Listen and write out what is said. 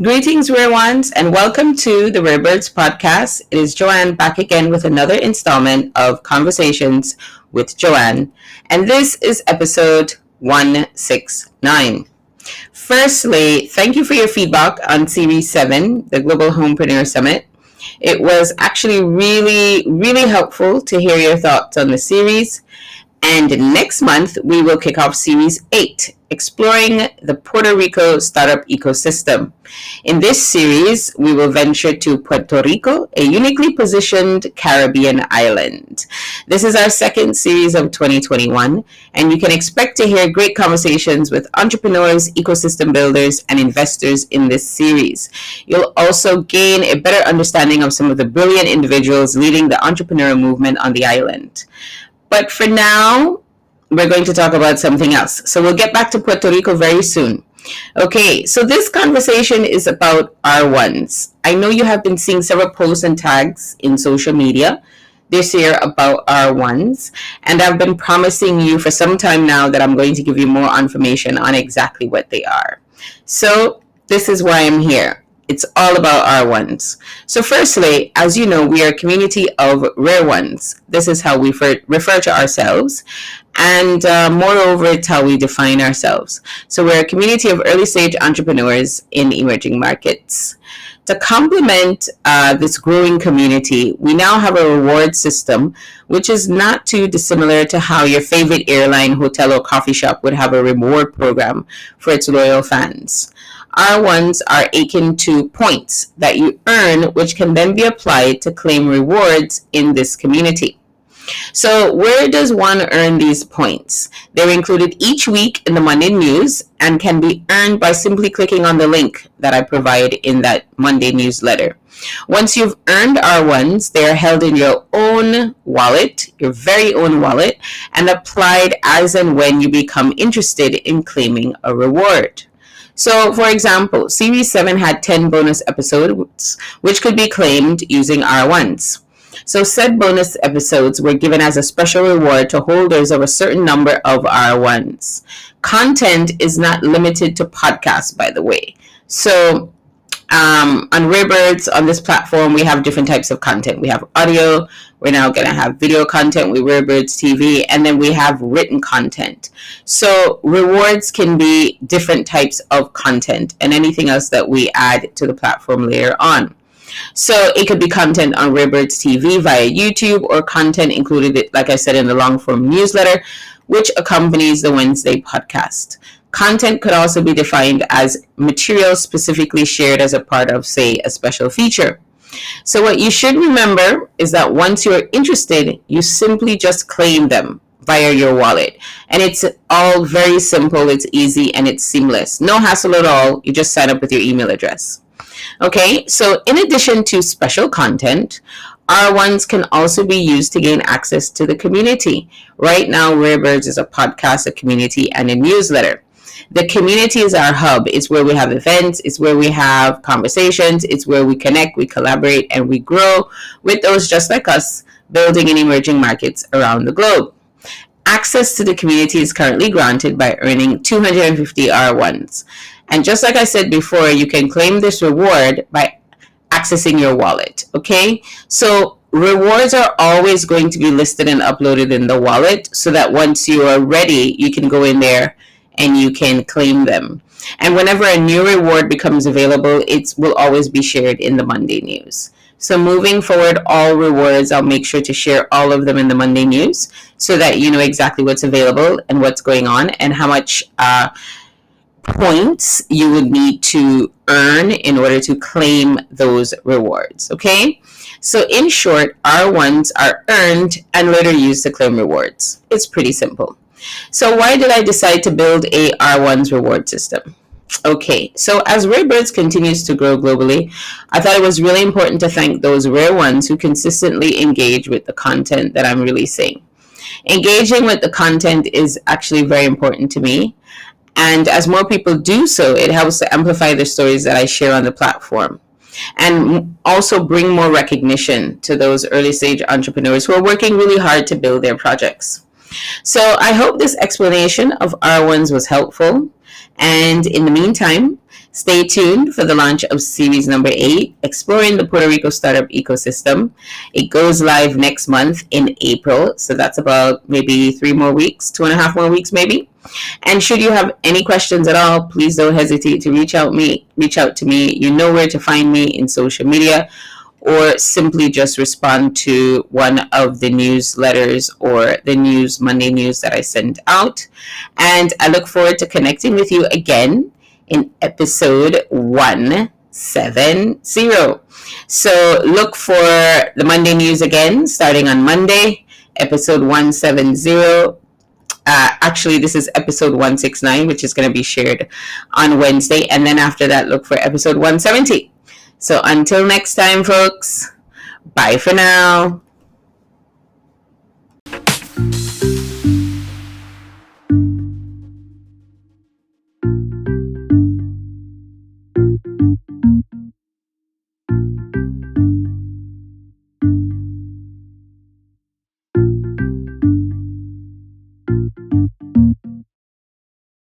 Greetings, rare ones, and welcome to the Rare Birds podcast. It is Joanne back again with another installment of Conversations with Joanne, and this is episode 169. Firstly, thank you for your feedback on Series 7, the Global Homepreneur Summit. It was actually really, really helpful to hear your thoughts on the series. And next month, we will kick off Series 8, exploring the Puerto Rico startup ecosystem. In this series, we will venture to Puerto Rico, a uniquely positioned Caribbean island. This is our second series of 2021, and you can expect to hear great conversations with entrepreneurs, ecosystem builders, and investors in this series. You'll also gain a better understanding of some of the brilliant individuals leading the entrepreneurial movement on the island. But for now, we're going to talk about something else. So we'll get back to Puerto Rico very soon. Okay, so this conversation is about R1s. I know you have been seeing several posts and tags in social media this year about R1s, and I've been promising you for some time now that I'm going to give you more information on exactly what they are. So this is why I'm here. It's all about R1s. So, firstly, as you know, we are a community of rare ones. This is how we refer, refer to ourselves. And uh, moreover, it's how we define ourselves. So, we're a community of early stage entrepreneurs in emerging markets. To complement uh, this growing community, we now have a reward system which is not too dissimilar to how your favorite airline, hotel, or coffee shop would have a reward program for its loyal fans. R1s are akin to points that you earn, which can then be applied to claim rewards in this community. So, where does one earn these points? They're included each week in the Monday news and can be earned by simply clicking on the link that I provide in that Monday newsletter. Once you've earned R1s, they are held in your own wallet, your very own wallet, and applied as and when you become interested in claiming a reward. So, for example, Series 7 had 10 bonus episodes, which could be claimed using R1s. So, said bonus episodes were given as a special reward to holders of a certain number of R1s. Content is not limited to podcasts, by the way. So, um, on Rarebirds, on this platform, we have different types of content. We have audio, we're now going to have video content with Rarebirds TV, and then we have written content. So rewards can be different types of content and anything else that we add to the platform later on. So it could be content on Rarebirds TV via YouTube or content included, like I said, in the long form newsletter, which accompanies the Wednesday podcast. Content could also be defined as material specifically shared as a part of, say, a special feature. So what you should remember is that once you're interested, you simply just claim them via your wallet. And it's all very simple, it's easy, and it's seamless. No hassle at all. You just sign up with your email address. Okay, so in addition to special content, R1s can also be used to gain access to the community. Right now, Rarebirds is a podcast, a community, and a newsletter the community is our hub. It's where we have events, it's where we have conversations, it's where we connect, we collaborate, and we grow with those just like us building in emerging markets around the globe. Access to the community is currently granted by earning 250 R1s. And just like I said before, you can claim this reward by accessing your wallet. Okay? So rewards are always going to be listed and uploaded in the wallet so that once you are ready, you can go in there and you can claim them. And whenever a new reward becomes available, it will always be shared in the Monday news. So moving forward, all rewards, I'll make sure to share all of them in the Monday news so that you know exactly what's available and what's going on and how much uh, points you would need to earn in order to claim those rewards. Okay? So in short, R1s are earned and later used to claim rewards. It's pretty simple. So why did I decide to build a R1's reward system? Okay, so as Rarebirds continues to grow globally, I thought it was really important to thank those rare ones who consistently engage with the content that I'm releasing. Engaging with the content is actually very important to me. And as more people do so, it helps to amplify the stories that I share on the platform and also bring more recognition to those early stage entrepreneurs who are working really hard to build their projects. So I hope this explanation of R1s was helpful. And in the meantime, Stay tuned for the launch of series number eight, Exploring the Puerto Rico Startup Ecosystem. It goes live next month in April, so that's about maybe three more weeks, two and a half more weeks, maybe. And should you have any questions at all, please don't hesitate to reach out me, reach out to me. You know where to find me in social media or simply just respond to one of the newsletters or the news Monday news that I send out. And I look forward to connecting with you again in episode 170. So look for the Monday news again starting on Monday, episode 170. Uh, actually, this is episode 169, which is going to be shared on Wednesday. And then after that, look for episode 170. So until next time, folks, bye for now.